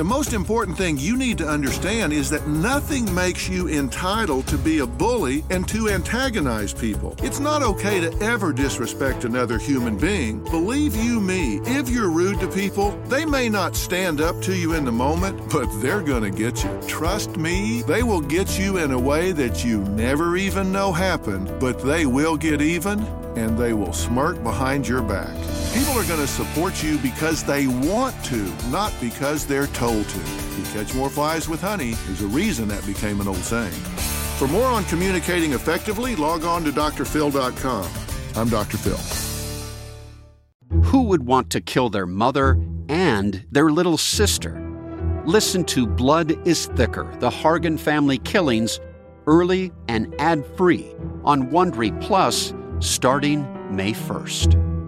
The most important thing you need to understand is that nothing makes you entitled to be a bully and to antagonize people. It's not okay to ever disrespect another human being. Believe you me, if you're rude to people, they may not stand up to you in the moment, but they're going to get you. Trust me, they will get you in a way that you never even know happened, but they will get even and they will smirk behind your back. People are going to support you because they want to, not because they're told to. You catch more flies with honey, there's a reason that became an old saying. For more on communicating effectively, log on to drphil.com. I'm Dr. Phil. Who would want to kill their mother and their little sister? Listen to Blood is Thicker The Hargan Family Killings early and ad free on Wondery Plus starting May 1st.